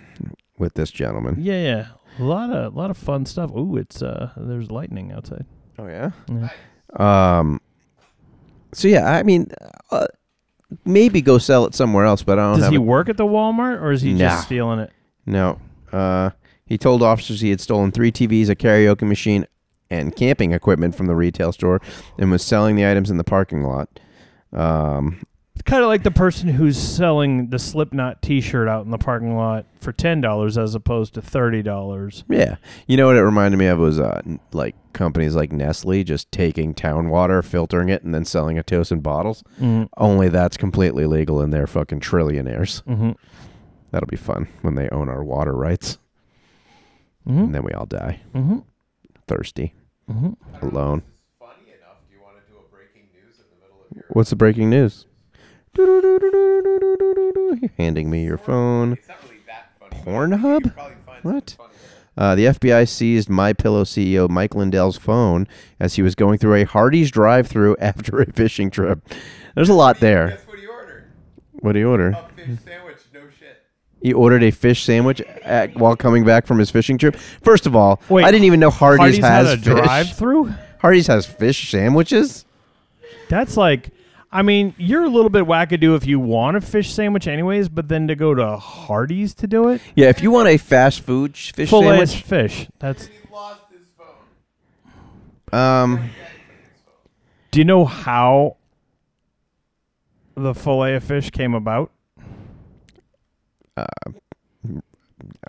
with this gentleman. Yeah, yeah, a lot of, a lot of fun stuff. Ooh, it's uh, there's lightning outside. Oh yeah. Yeah. Um So yeah, I mean uh, maybe go sell it somewhere else, but I don't Does have he it. work at the Walmart or is he Nah. just stealing it? No. Uh he told officers he had stolen 3 TVs, a karaoke machine, and camping equipment from the retail store and was selling the items in the parking lot. Um kind of like the person who's selling the Slipknot T-shirt out in the parking lot for ten dollars as opposed to thirty dollars. Yeah, you know what it reminded me of was uh, n- like companies like Nestle just taking town water, filtering it, and then selling it to us in bottles. Mm-hmm. Only that's completely legal, and they're fucking trillionaires. Mm-hmm. That'll be fun when they own our water rights, Mm-hmm. and then we all die Mm-hmm. thirsty, Mm-hmm. I don't know alone. if this is funny enough. Do you want to do a breaking news in the middle of? What's the breaking news? You're handing me your phone. It's not really that funny. Pornhub? you could probably find What? something funny with it. Uh, the FBI seized My Pillow CEO Mike Lindell's phone as he was going through a Hardee's drive-through after a fishing trip. There's a lot there. Guess what he ordered? What did he order? A fish sandwich. No shit. He ordered a fish sandwich at, while coming back from his fishing trip. First of all, Wait, I didn't even know Hardee's, Hardee's has had a fish. drive-through. Hardee's has fish sandwiches. That's like, I mean, you're a little bit wackadoo if you want a fish sandwich, anyways. But then to go to Hardee's to do it, Yeah, if you want a fast food sh- fish fillet sandwich, fish. That's. He lost his phone. um, Do you know how the fillet of fish came about? Uh,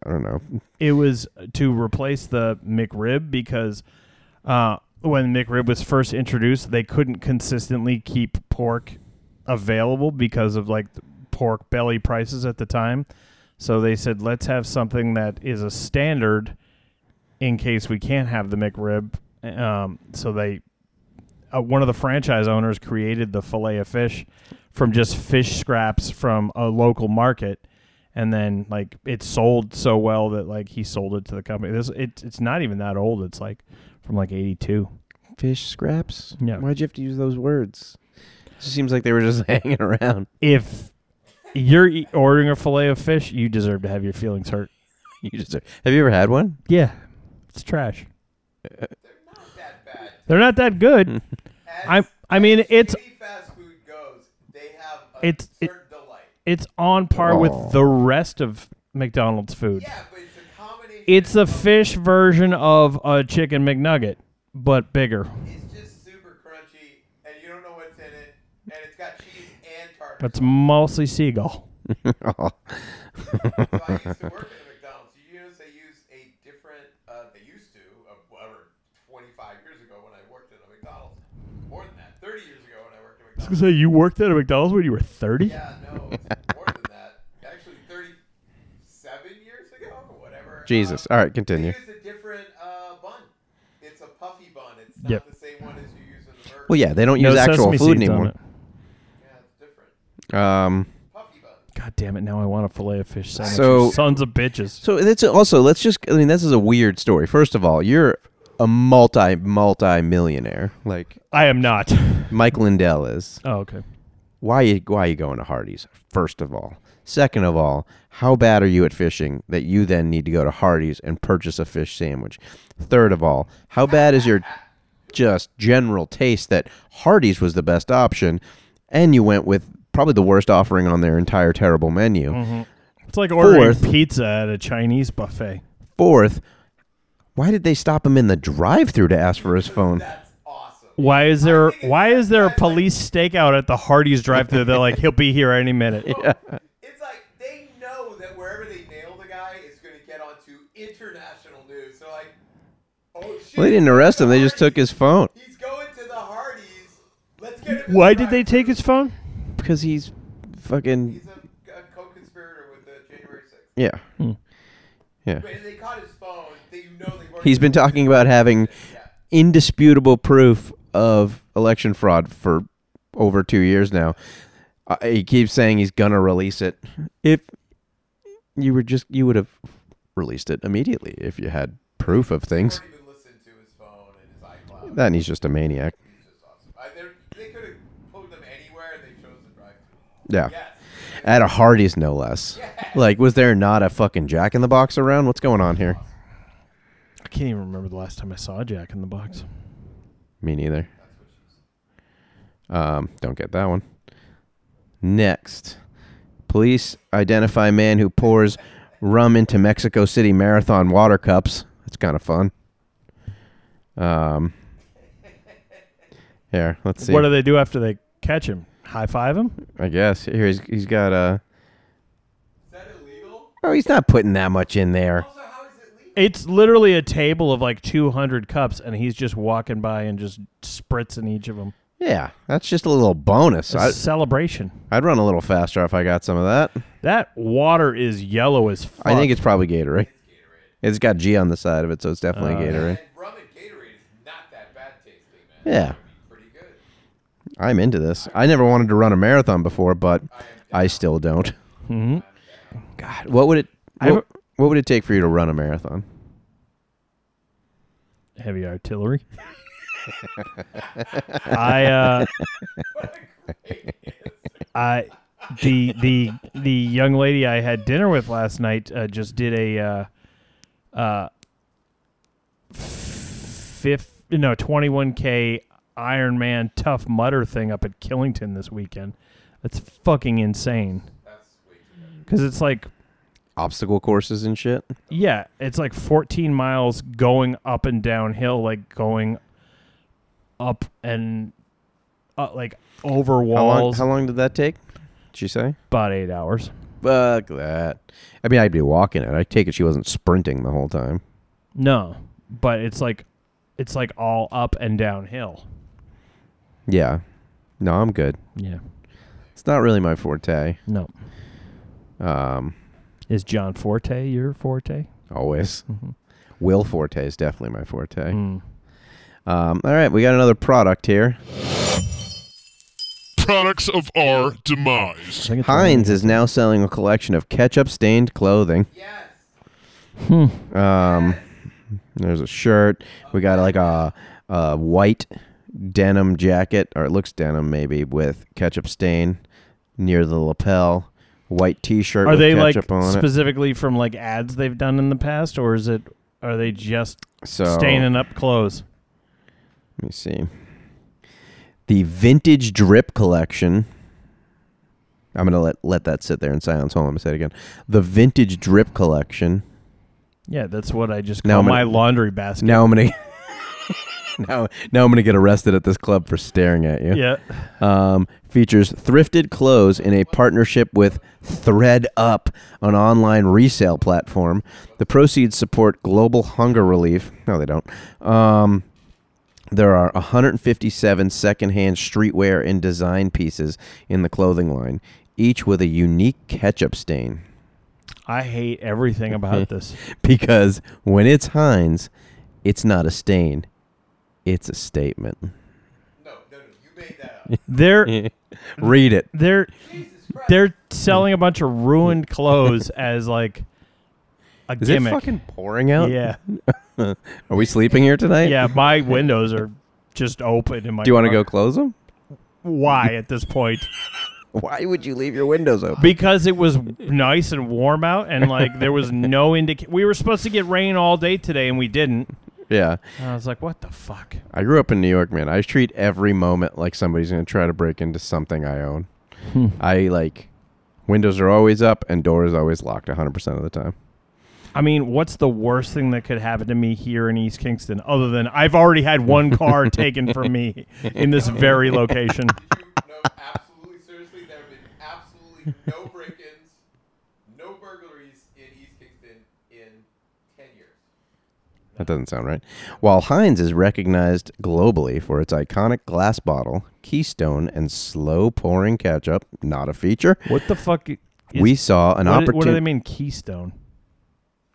I don't know. it was to replace the McRib because uh, when McRib was first introduced, they couldn't consistently keep pork available because of like pork belly prices at the time. So they said, let's have something that is a standard in case we can't have the McRib. Um, so they, uh, one of the franchise owners created the fillet of fish from just fish scraps from a local market, and then like it sold so well that like he sold it to the company. This it's it's not even that old. It's like from like eighty two. Fish scraps. Yeah. Why'd you have to use those words? It seems like they were just hanging around. If you're e- ordering a fillet of fish, you deserve to have your feelings hurt. You just have you ever had one? Yeah, it's trash. They're not that bad. They're not that good. As, I I mean it's shitty fast food goes, they have a It's- it- certain delight. it's on par Oh. with the rest of McDonald's food. Yeah, but it's a combination. It's a of- fish version of a chicken McNugget, but bigger. It's just super crunchy, and you don't know what's in it, and it's got cheese and tartar. It's mostly seagull. Oh. So I used to work at a McDonald's. You notice they use a different. Uh, they used to, uh, whatever, 25 years ago when I worked at a McDonald's. More than that, 30 years ago when I worked at McDonald's. I was gonna say you worked at a McDonald's when you were thirty. Yeah, no, it's more than that. Actually, 37 years ago, whatever. Jesus. Uh, All right, they continue. use a different uh, bun. It's a puffy bun. It's not Yep. the same one as you use in the burger. Well, yeah, they don't No use actual sesame food seeds on anymore. it. Yeah, it's different. Um, Puffy bun. God damn it! Now I want a fillet of fish sandwich. So- you sons of bitches. so it's also let's just. I mean, this is a weird story. First of all, you're a multi multi millionaire, like I am not. Mike Lindell is. Oh, okay. Why you why you going to Hardee's? First of all, second of all, how bad are you at fishing that you then need to go to Hardee's and purchase a fish sandwich? Third of all, how bad is your just general taste that Hardee's was the best option, and you went with probably the worst offering on their entire terrible menu? Mm-hmm. It's like ordering Fourth- pizza at a Chinese buffet. Fourth, why did they stop him in the drive-through to ask for his phone? That's awesome. Why is there why is there a police stakeout at the Hardee's drive-through? They're like, he'll be here any minute. It's like they know that wherever they nail the guy, it's going to get onto international news. So like, oh shit! Well, they didn't arrest him; they just took his phone He's going to the Hardee's. Let's get him. to Why the did they drive-thru. take his phone? because he's fucking He's a, a co-conspirator with the January 6th. yeah, yeah. But they caught his phone. They, you know they've already He's been talking about having Yeah. indisputable proof of election fraud for over two years now. Uh, he keeps saying he's gonna release it. If you were just, you would have released it immediately if you had proof of things. Already been listening to his phone and his iCloud. Then he's just a maniac. He's just awesome. I, they're- could have put them anywhere. and They chose the drive-thru. Yeah, Yes. at a Hardee's, no less. Like, was there not a fucking Jack in the Box around? What's going on here? I can't even remember the last time I saw a Jack in the Box. Me neither. Um, don't get that one. Next, police identify man who pours rum into Mexico City Marathon water cups. That's kind of fun. Um, here, let's see. What do they do after they catch him? High five him? I guess here he's he's got a. Is that illegal? Oh, he's not putting that much in there. Also, how is it legal? It's literally a table of like 200 cups, and he's just walking by and just spritzing each of them. Yeah, that's just a little bonus. It's a I, celebration. I'd run a little faster if I got some of that. That water is yellow as fuck. I think it's probably Gatorade. It's got G on the side of it, so it's definitely Uh, Gatorade. And rum and Gatorade is not that bad tasting, man. Yeah. It would be pretty good. I'm into this. I never wanted to run a marathon before, but I still don't. Mhm. God, what would it? What, what would it take for you to run a marathon? heavy artillery. I uh I the the the young lady I had dinner with last night uh, just did a uh uh fifth no 21k Iron Man Tough Mudder thing up at Killington this weekend. That's fucking insane. Cuz it's like Obstacle courses and shit. yeah, it's like 14 miles going up and downhill, like going up and uh, like over How long, walls. how long did that take? Did she say? About eight hours. Fuck that. I mean, I'd be walking it. I take it she wasn't sprinting the whole time. No, but it's like it's like all up and downhill. Yeah. No, I'm good. Yeah. It's not really my forte. No. Um, Is John Forte your forte? always. Mhm. Will Forte is definitely my forte. Mm. Um, all right, we got another product here. Products of our demise. Heinz is now selling a collection of ketchup-stained clothing. Yes. Um, there's a shirt. We got like a, a white denim jacket, or it looks denim maybe, with ketchup stain near the lapel. White T-shirt. Are with they like ketchup on it. specifically from like ads they've done in the past, or is it? Are they just So staining up clothes? Let me see. The vintage drip collection. I'm gonna let let that sit there in silence. Hold on, I'm gonna say it again. The vintage drip collection. Yeah, that's what I just call I'm my gonna- laundry basket. Now I'm gonna now now I'm gonna get arrested at this club for staring at you. Yeah. Um, features thrifted clothes in a partnership with Thread Up, an online resale platform. The proceeds support global hunger relief. No, they don't. Um, there are 157 secondhand streetwear and design pieces in the clothing line, each with a unique ketchup stain. I hate everything about this. Because when it's Heinz, it's not a stain, it's a statement. No, no, no. You made that up. They're Read it. they're Jesus they're selling a bunch of ruined clothes as like a Is gimmick. it fucking pouring out? yeah. Are we sleeping here tonight? Yeah, my windows are just open in my Do you want to go close them? Why at this point? Why would you leave your windows open? Because it was nice and warm out and like there was no indication we were supposed to get rain all day today and we didn't. Yeah. And I was like, what the fuck? I grew up in New York, man. I treat every moment like somebody's going to try to break into something I own. Hmm. I like windows are always up and doors always locked 100% of the time. I mean, what's the worst thing that could happen to me here in East Kingston other than I've already had one car taken from me in this very location? No, absolutely, seriously, there have been absolutely no break-ins, no burglaries in East Kingston in ten years. That doesn't sound right. While Heinz is recognized globally for its iconic glass bottle, Keystone, and slow pouring ketchup, not a feature, What the fuck? Is, we saw an opportunity. what do they mean, Keystone?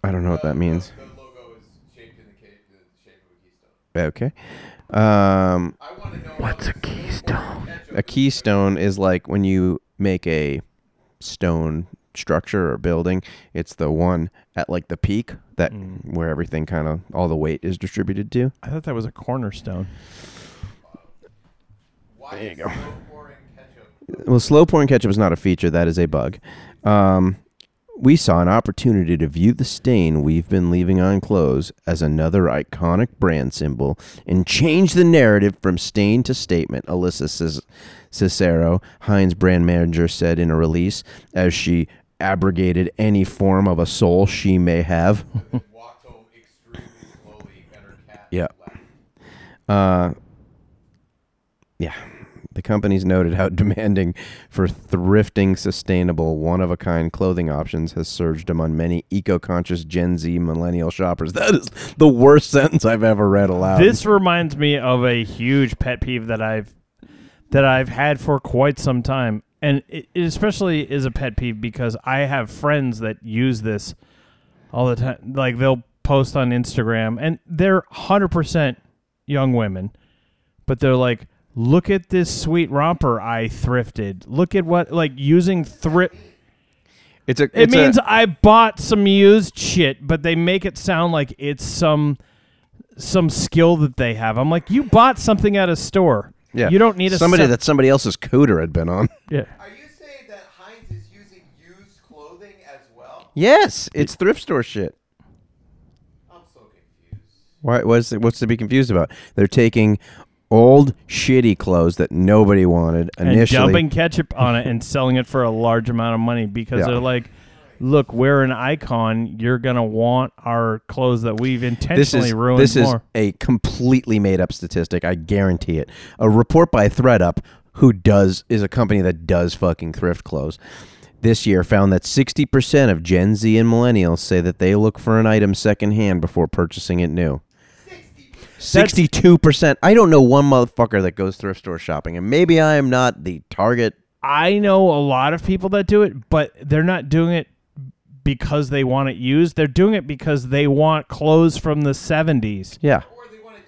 I don't know what that means. The logo is shaped in the, ca- the shape of a keystone. Okay. Um, I want to know what's a keystone. a keystone is like when you make a stone structure or building it's the one at like the peak that Mm. where everything kind of all the weight is distributed to I thought that was a cornerstone. Why There you go. slow ketchup? well slow pouring ketchup is not a feature that is a bug um, we saw an opportunity to view the stain we've been leaving on clothes as another iconic brand symbol and change the narrative from stain to statement alyssa cicero heinz brand manager said in a release as she abrogated any form of a soul she may have Walked home extremely slowly, and her cat Yeah. Uh, yeah. The company's noted how demanding for thrifting, sustainable, one of a kind clothing options has surged among many eco conscious Gen Z millennial shoppers. That is the worst sentence I've ever read aloud. This reminds me of a huge pet peeve that I've that I've had for quite some time, and it, it especially is a pet peeve because I have friends that use this all the time. Like they'll post on Instagram, and they're hundred percent young women, but they're like, "Look at this sweet romper I thrifted. Look at what like using thrift." it's a. It it's a- means I bought some used shit, but they make it sound like it's some some skill that they have. I'm like, you bought something at a store. Yeah. You don't need a somebody sep- that somebody else's cooter had been on. Yeah. Are you saying that Heinz is using used clothing as well? yes, it's thrift store shit. I'm so confused. Why? What's what's to be confused about? They're taking old shitty clothes that nobody wanted And initially. dumping ketchup on it and selling it for a large amount of money because Yeah. they're like, look, we're an icon. You're gonna want our clothes that we've this intentionally is ruined this is a completely made up statistic. I guarantee it. A report by ThredUp, who does is a company that does fucking thrift clothes. This year found that 60% of Gen Z and millennials say that they look for an item secondhand before purchasing it new. 62%. I don't know one motherfucker that goes thrift store shopping, and maybe I am not the target. I know a lot of people that do it, but they're not doing it because they want it used. They're doing it because they want clothes from the 70s. Yeah. Or they want it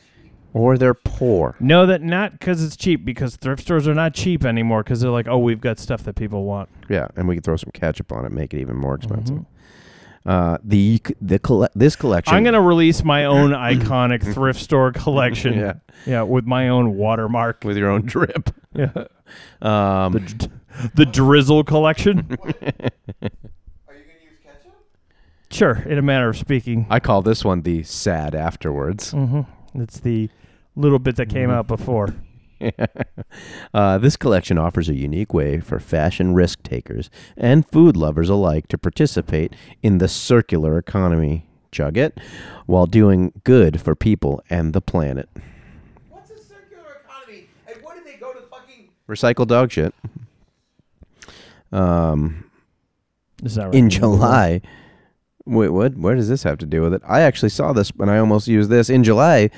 Or they're poor. No, that not because it's cheap. Because thrift stores are not cheap anymore. Because they're like, oh, we've got stuff that people want. Yeah, and we can throw some ketchup on it, make it even more expensive. Mm-hmm. Uh, the the colle- this collection. I'm gonna release my own iconic thrift store collection. Yeah. yeah, with my own watermark. with your own drip. Yeah, Um, the Drizzle collection. Are you gonna use ketchup? Sure, in a manner of speaking. I call this one the sad afterwards. hmm It's the little bit that came out before. uh, this collection offers a unique way for fashion risk takers and food lovers alike to participate in the circular economy. Chug it, while doing good for people and the planet. What's a circular economy? And what did they go to fucking? Recycle dog shit. Um, Is that right? in July. Wait, what? Where does this have to do with it? I actually saw this, and I almost used this in July.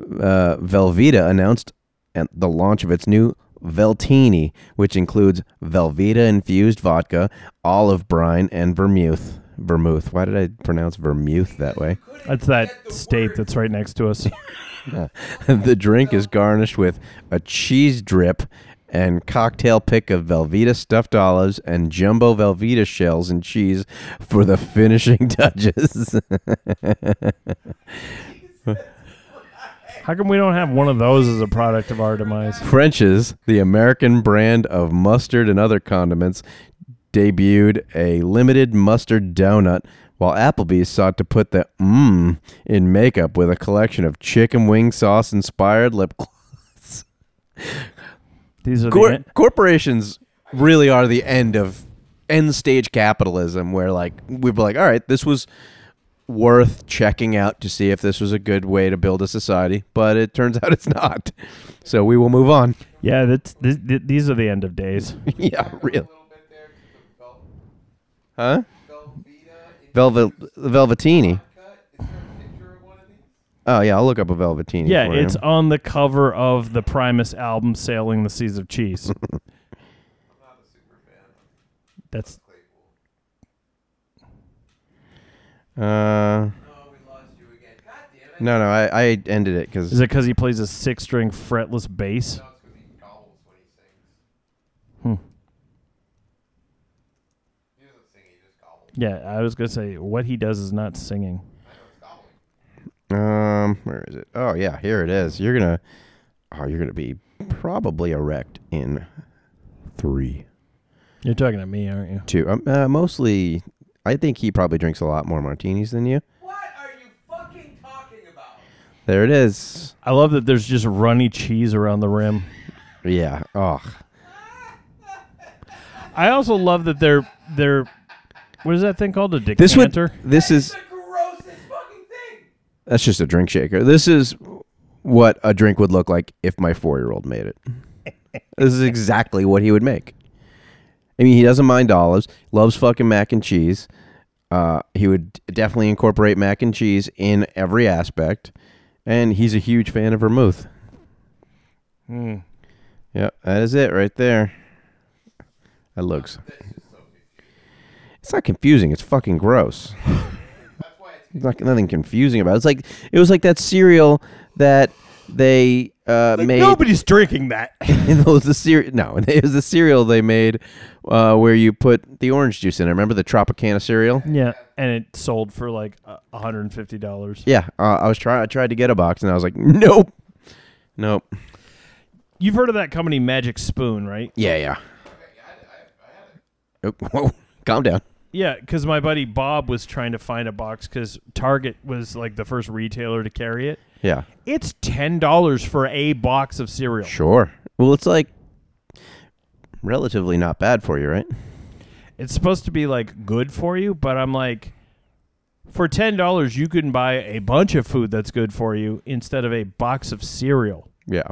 Uh, Velveeta announced the launch of its new Veltini, which includes Velveeta infused vodka, olive brine, and vermouth. Vermouth. Why did I pronounce vermouth that way? That's that state that's right next to us. the drink is garnished with a cheese drip and cocktail pick of Velveeta stuffed olives and jumbo Velveeta shells and cheese for the finishing touches. How come we don't have one of those as a product of our demise? French's, the American brand of mustard and other condiments, debuted a limited mustard donut, while Applebee's sought to put the mmm in makeup with a collection of chicken wing sauce inspired lip gloss. These are Cor- the corporations really are the end of end stage capitalism where like we'd be like all right this was worth checking out to see if this was a good way to build a society but it turns out it's not so we will move on yeah. That's th- th- these are the end of days. yeah real little bit there. Huh? Velveeta. velvet velvetini Vodka. Is there a picture of one of these? Oh yeah i'll look up a velvetini Yeah, for it's you. on the cover of the Primus album, "Sailing the Seas of Cheese." I'm not a super fan. That's uh Oh, we lost you again. God damn it. no no i, I ended it because is it because he plays a six-string fretless bass? No, it's because he gobbles when he sings. Hmm. He doesn't sing, he just gobbles. Yeah, I was gonna say what he does is not singing. I know it's gobbling. Um, where is it? Oh yeah, here it is. You're gonna, oh, you're gonna be probably erect in three, You're talking to me, aren't you? two. Um, uh, mostly, I think he probably drinks a lot more martinis than you. What are you fucking talking about? There it is. I love that there's just runny cheese around the rim. Yeah. Oh, I also love that they're they're what is that thing called? A this would. This is. the grossest fucking thing. That's just a drink shaker. This is what a drink would look like if my four-year-old made it. this is exactly what he would make. I mean, he doesn't mind olives. Loves fucking mac and cheese. Uh, he would definitely incorporate mac and cheese in every aspect, and he's a huge fan of vermouth. Hmm. Yep, that is it right there. That looks. It's not confusing. It's fucking gross. That's why it's There's not nothing confusing about it. It's like it was like that cereal that they uh, Like, made. nobody's drinking that. it was the cereal. No, it was the cereal they made uh, where you put the orange juice in. it. Remember the Tropicana cereal? yeah, and it sold for like a hundred and fifty dollars. Yeah, uh, I was trying. I tried to get a box, and I was like, nope, nope. You've heard of that company Magic Spoon, right? Yeah, yeah. Oh, whoa, calm down. Yeah, because my buddy Bob was trying to find a box because Target was like the first retailer to carry it. Yeah, It's ten dollars for a box of cereal. sure. Well, it's like relatively not bad for you, right? It's supposed to be like good for you, but I'm like, for ten dollars you can buy a bunch of food that's good for you instead of a box of cereal. Yeah.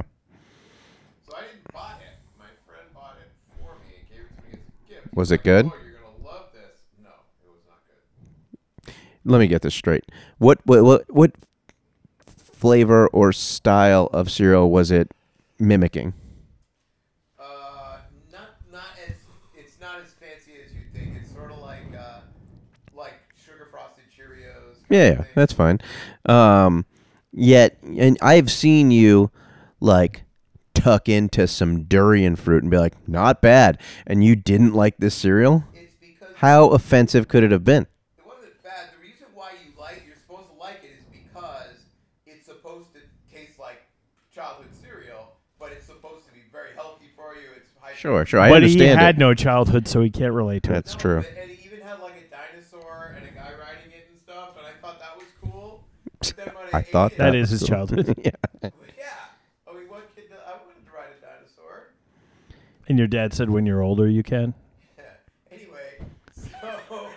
So I didn't buy it. My friend bought it for me and gave it to me as a gift. Was it good? Like, oh, you're gonna love this. No, it was not good. Let me get this straight. What what what, what flavor or style of cereal was it mimicking? Uh, not not as it's not as fancy as you think. It's sort of like uh, like sugar frosted Cheerios. Yeah, yeah, that's fine. Um, yet, and I've seen you like tuck into some durian fruit and be like, "Not bad," and you didn't like this cereal. It's because How offensive could it have been? it wasn't bad. The reason why you like you're supposed to like it is because it's supposed to taste like childhood cereal, but it's supposed to be very healthy for you. It's high Sure, sure. I but he understand had it. no childhood, so he can't relate to it. That's true. but- And it even had like a dinosaur and a guy riding it and stuff, and I thought that was cool. But then when I, I ate thought it, That is his childhood. yeah. Yeah. I mean, what kid? I wanted to ride a dinosaur. And your dad said, "When you're older, you can." Yeah. Anyway, so.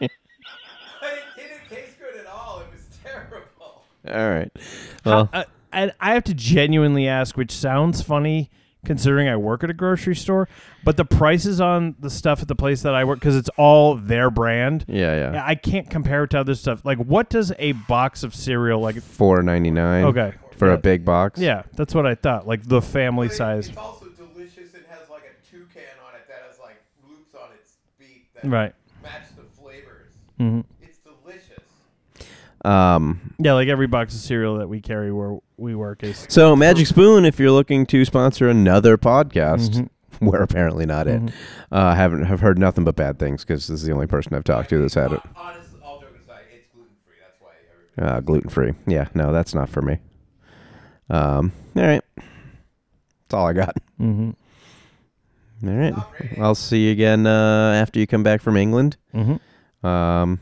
but it didn't taste good at all. It was terrible. All right. Well, Uh, and I have to genuinely ask, which sounds funny considering I work at a grocery store, but the prices on the stuff at the place that I work because it's all their brand. yeah, yeah. I can't compare it to other stuff. Like, what does a box of cereal like? Four ninety nine. Okay, For Yeah. a big box. Yeah, that's what I thought. Like the family But it- size. It's also delicious and has like a toucan on it that has like loops on its beak that Right. match the flavors. hmm It's delicious. Um. Yeah, like every box of cereal that we carry where we work is. So Magic Spoon, if you're looking to sponsor another podcast, Mhm. we're apparently not it. Mhm. Uh, haven't have heard nothing but bad things because this is the only person I've talked to that's had it. Hon- Honestly, all joking aside, it's gluten free. That's why everybody. Uh, gluten free. Yeah, no, that's not for me. Um. All right. That's all I got. Mm-hmm. All right. I'll see you again uh, after you come back from England. Mm-hmm. Um,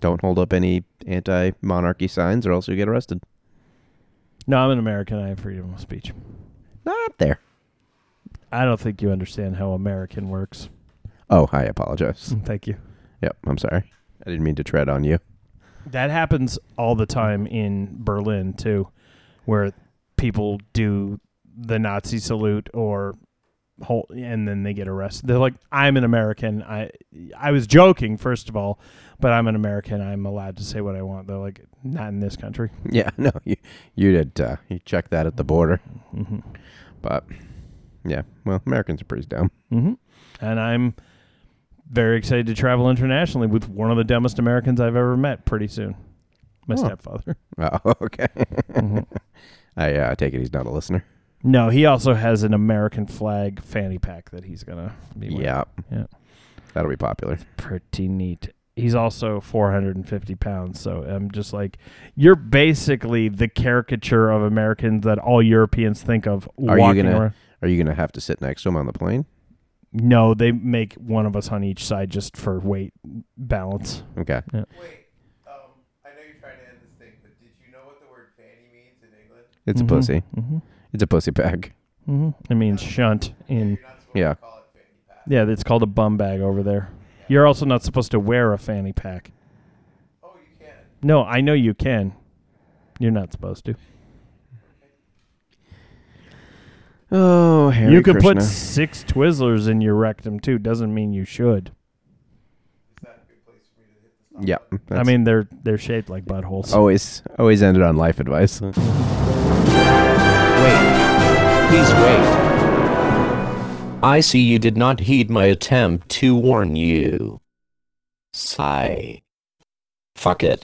don't hold up any anti-monarchy signs, or else you get arrested. No, I'm an American. I have freedom of speech. Not there. I don't think you understand how American works. Oh, I apologize. Thank you. Yep, I'm sorry. I didn't mean to tread on you. That happens all the time in Berlin too, where people do the Nazi salute or whole, and then they get arrested. They're like, "I'm an American. I I was joking, first of all, but I'm an American. I'm allowed to say what I want." They're like, "Not in this country." Yeah, no, you you did. Uh, you checked that at the border, hmm but yeah, well, Americans are pretty dumb. hmm And I'm very excited to travel internationally with one of the dumbest Americans I've ever met. Pretty soon, my Oh. stepfather. Oh, okay. Mhm. I uh, take it he's not a listener. No, he also has an American flag fanny pack that he's gonna be wearing. Yeah, Yeah. that'll be popular. pretty neat. He's also 450 pounds, so I'm just like, you're basically the caricature of Americans that all Europeans think of Are you gonna- around. Are you gonna have to sit next to him on the plane? No, they make one of us on each side just for weight balance. Okay. Wait, um, I know you're trying to end this thing, but did you know what the word fanny means in England? It's Mhm, a pussy. mhm, It's a pussy bag. mhm. It means shunt in. You're not supposed Yeah. to call it fanny pack. Yeah, it's called a bum bag over there. You're also not supposed to wear a fanny pack. Oh, you can. No, I know you can. You're not supposed to. Oh, Harry you could put Krishna. six Twizzlers in your rectum too. Doesn't mean you should. Is that a good place for me to hit the stop Yeah. button? I that's- mean, they're they're shaped like buttholes. always always ended on life advice. Wait. Please wait. I see you did not heed my attempt to warn you. Sigh. Fuck it.